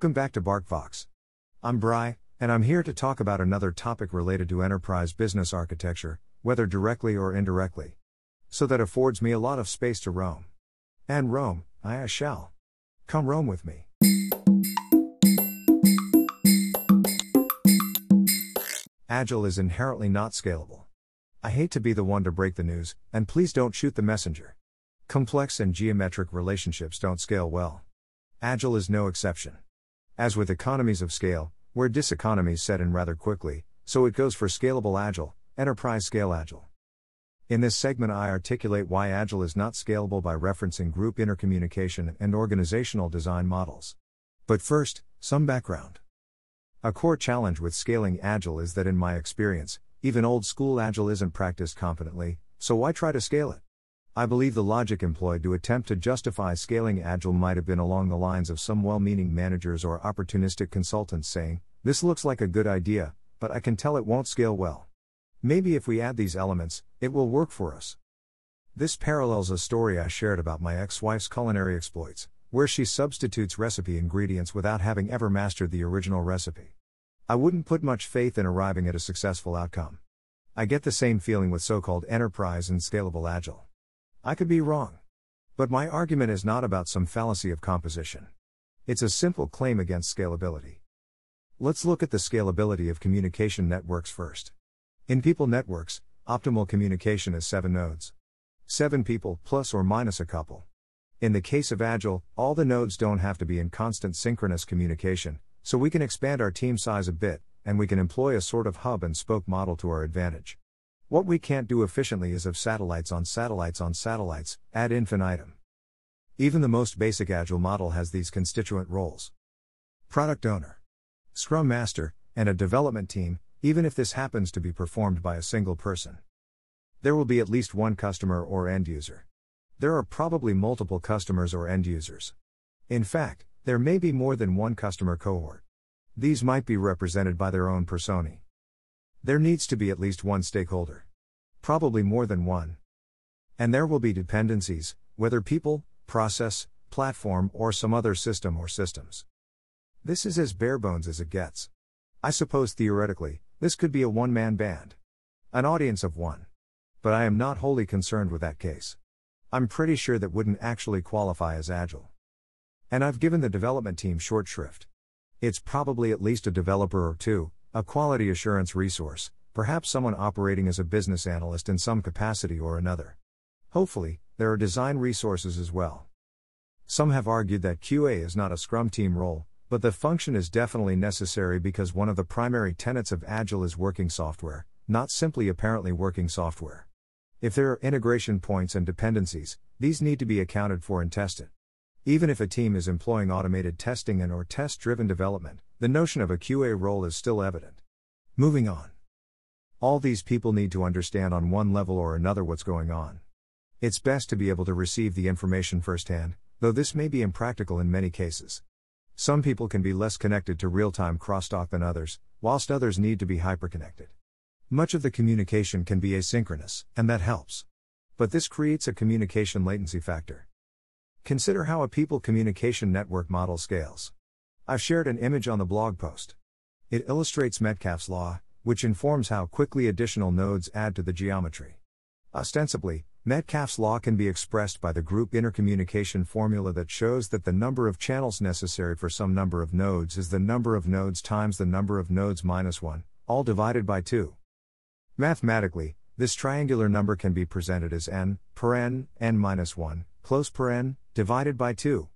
Welcome back to BarcVox. I'm Bry, and I'm here to talk about another topic related to enterprise business architecture, whether directly or indirectly. So that affords me a lot of space to roam. And roam, I shall. Come roam with me. Agile is inherently not scalable. I hate to be the one to break the news, and please don't shoot the messenger. Complex and geometric relationships don't scale well. Agile is no exception. As with economies of scale, where diseconomies set in rather quickly, so it goes for scalable Agile, enterprise scale Agile. In this segment, I articulate why Agile is not scalable by referencing group intercommunication and organizational design models. But first, some background. A core challenge with scaling Agile is that, in my experience, even old school Agile isn't practiced competently, so why try to scale it? I believe the logic employed to attempt to justify scaling Agile might have been along the lines of some well meaning managers or opportunistic consultants saying, This looks like a good idea, but I can tell it won't scale well. Maybe if we add these elements, it will work for us. This parallels a story I shared about my ex wife's culinary exploits, where she substitutes recipe ingredients without having ever mastered the original recipe. I wouldn't put much faith in arriving at a successful outcome. I get the same feeling with so called enterprise and scalable agile. I could be wrong. But my argument is not about some fallacy of composition. It's a simple claim against scalability. Let's look at the scalability of communication networks first. In people networks, optimal communication is 7 nodes. 7 people, plus or minus a couple. In the case of Agile, all the nodes don't have to be in constant synchronous communication, so we can expand our team size a bit, and we can employ a sort of hub and spoke model to our advantage. What we can't do efficiently is of satellites on satellites on satellites, ad infinitum. Even the most basic Agile model has these constituent roles Product owner, Scrum Master, and a development team, even if this happens to be performed by a single person. There will be at least one customer or end user. There are probably multiple customers or end users. In fact, there may be more than one customer cohort. These might be represented by their own personae. There needs to be at least one stakeholder. Probably more than one. And there will be dependencies, whether people, process, platform, or some other system or systems. This is as bare bones as it gets. I suppose theoretically, this could be a one man band. An audience of one. But I am not wholly concerned with that case. I'm pretty sure that wouldn't actually qualify as agile. And I've given the development team short shrift. It's probably at least a developer or two, a quality assurance resource, perhaps someone operating as a business analyst in some capacity or another. Hopefully, there are design resources as well. Some have argued that QA is not a Scrum team role, but the function is definitely necessary because one of the primary tenets of Agile is working software, not simply apparently working software. If there are integration points and dependencies, these need to be accounted for and tested. Even if a team is employing automated testing and or test-driven development, the notion of a QA role is still evident. Moving on. All these people need to understand on one level or another what's going on. It's best to be able to receive the information firsthand, though this may be impractical in many cases. Some people can be less connected to real time crosstalk than others, whilst others need to be hyperconnected. Much of the communication can be asynchronous, and that helps. But this creates a communication latency factor. Consider how a people communication network model scales. I've shared an image on the blog post. It illustrates Metcalfe's law, which informs how quickly additional nodes add to the geometry. Ostensibly, Metcalfe's law can be expressed by the group intercommunication formula that shows that the number of channels necessary for some number of nodes is the number of nodes times the number of nodes minus 1, all divided by 2. Mathematically, this triangular number can be presented as n, paren, n minus 1, close paren, divided by 2.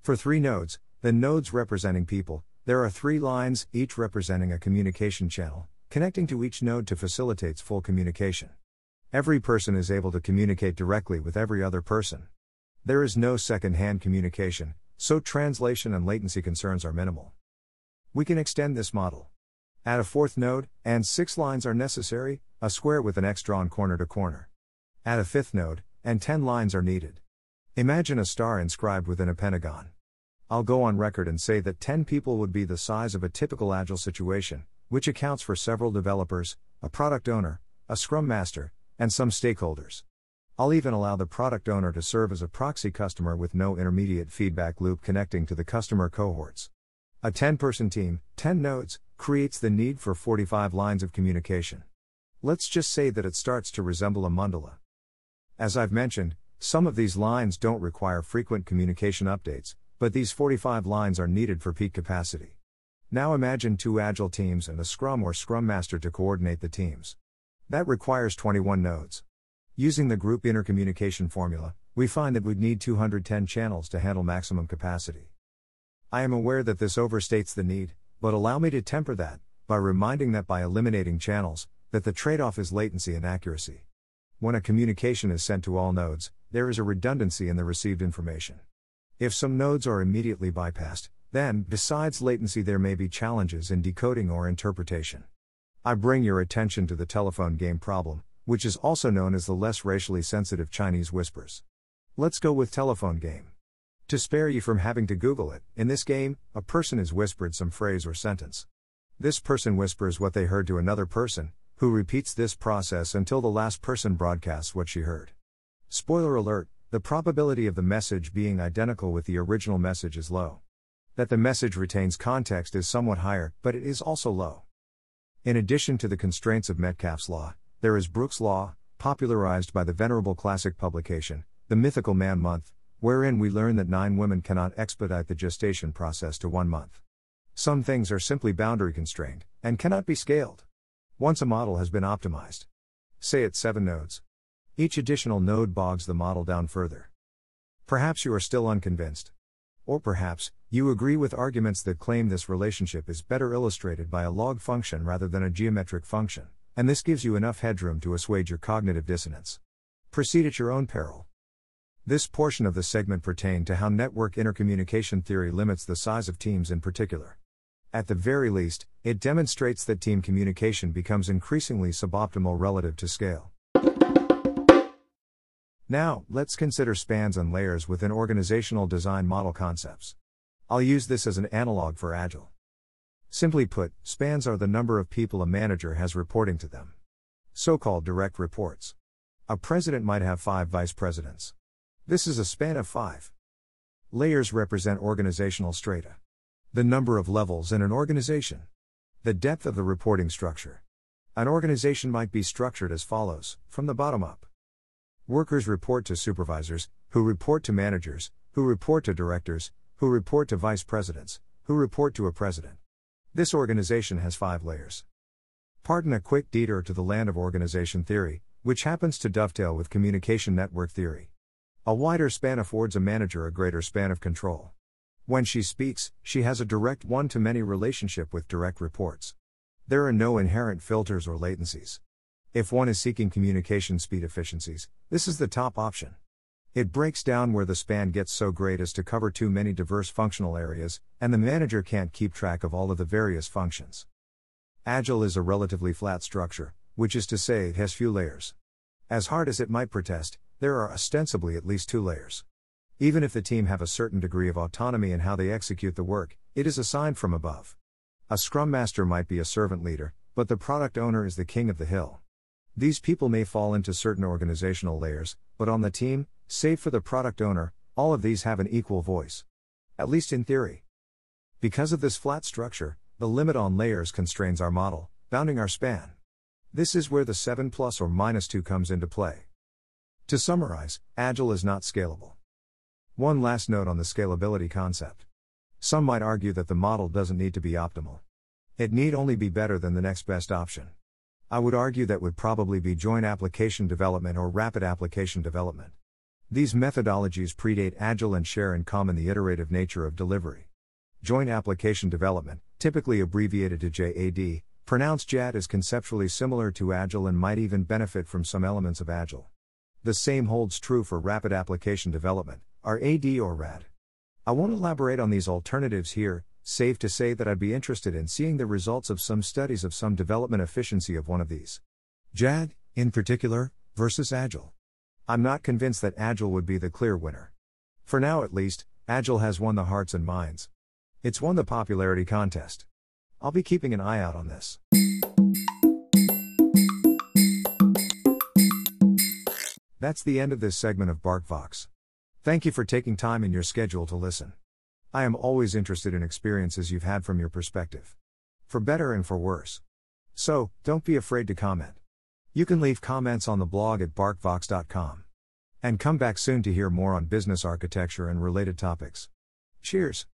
For three nodes, the nodes representing people, there are three lines, each representing a communication channel, connecting to each node to facilitates full communication. Every person is able to communicate directly with every other person. There is no second hand communication, so translation and latency concerns are minimal. We can extend this model. Add a fourth node, and six lines are necessary, a square with an X drawn corner to corner. Add a fifth node, and 10 lines are needed. Imagine a star inscribed within a pentagon. I'll go on record and say that 10 people would be the size of a typical Agile situation, which accounts for several developers, a product owner, a scrum master, and some stakeholders. I'll even allow the product owner to serve as a proxy customer with no intermediate feedback loop connecting to the customer cohorts. A 10 person team, 10 nodes, creates the need for 45 lines of communication. Let's just say that it starts to resemble a mandala. As I've mentioned, some of these lines don't require frequent communication updates, but these 45 lines are needed for peak capacity. Now imagine two agile teams and a scrum or scrum master to coordinate the teams. That requires 21 nodes. Using the group intercommunication formula, we find that we'd need 210 channels to handle maximum capacity. I am aware that this overstates the need, but allow me to temper that by reminding that by eliminating channels, that the trade-off is latency and accuracy. When a communication is sent to all nodes, there is a redundancy in the received information. If some nodes are immediately bypassed, then, besides latency, there may be challenges in decoding or interpretation. I bring your attention to the telephone game problem, which is also known as the less racially sensitive Chinese whispers. Let's go with telephone game. To spare you from having to Google it, in this game, a person is whispered some phrase or sentence. This person whispers what they heard to another person, who repeats this process until the last person broadcasts what she heard. Spoiler alert the probability of the message being identical with the original message is low. That the message retains context is somewhat higher, but it is also low. In addition to the constraints of Metcalfe's law, there is Brooks' law, popularized by the venerable classic publication, The Mythical Man Month, wherein we learn that nine women cannot expedite the gestation process to one month. Some things are simply boundary constrained, and cannot be scaled. Once a model has been optimized, say it's seven nodes, each additional node bogs the model down further. Perhaps you are still unconvinced. Or perhaps, you agree with arguments that claim this relationship is better illustrated by a log function rather than a geometric function, and this gives you enough headroom to assuage your cognitive dissonance. Proceed at your own peril. This portion of the segment pertained to how network intercommunication theory limits the size of teams in particular. At the very least, it demonstrates that team communication becomes increasingly suboptimal relative to scale. Now, let's consider spans and layers within organizational design model concepts. I'll use this as an analog for Agile. Simply put, spans are the number of people a manager has reporting to them. So called direct reports. A president might have five vice presidents. This is a span of five. Layers represent organizational strata. The number of levels in an organization. The depth of the reporting structure. An organization might be structured as follows from the bottom up. Workers report to supervisors, who report to managers, who report to directors, who report to vice presidents, who report to a president. This organization has five layers. Pardon a quick detour to the land of organization theory, which happens to dovetail with communication network theory. A wider span affords a manager a greater span of control. When she speaks, she has a direct one to many relationship with direct reports. There are no inherent filters or latencies. If one is seeking communication speed efficiencies, this is the top option. It breaks down where the span gets so great as to cover too many diverse functional areas, and the manager can't keep track of all of the various functions. Agile is a relatively flat structure, which is to say it has few layers. As hard as it might protest, there are ostensibly at least two layers. Even if the team have a certain degree of autonomy in how they execute the work, it is assigned from above. A scrum master might be a servant leader, but the product owner is the king of the hill. These people may fall into certain organizational layers, but on the team, save for the product owner, all of these have an equal voice. At least in theory. Because of this flat structure, the limit on layers constrains our model, bounding our span. This is where the 7 plus or minus 2 comes into play. To summarize, Agile is not scalable. One last note on the scalability concept. Some might argue that the model doesn't need to be optimal. It need only be better than the next best option. I would argue that would probably be joint application development or rapid application development. These methodologies predate Agile and share in common the iterative nature of delivery. Joint application development, typically abbreviated to JAD, pronounced JAD is conceptually similar to Agile and might even benefit from some elements of Agile. The same holds true for rapid application development, RAD or RAD. I won't elaborate on these alternatives here, safe to say that I'd be interested in seeing the results of some studies of some development efficiency of one of these. JAD, in particular, versus Agile. I'm not convinced that Agile would be the clear winner. For now at least, Agile has won the hearts and minds. It's won the popularity contest. I'll be keeping an eye out on this. That's the end of this segment of BarcVox. Thank you for taking time in your schedule to listen. I am always interested in experiences you've had from your perspective. For better and for worse. So, don't be afraid to comment. You can leave comments on the blog at barcvox.com. And come back soon to hear more on business architecture and related topics. Cheers.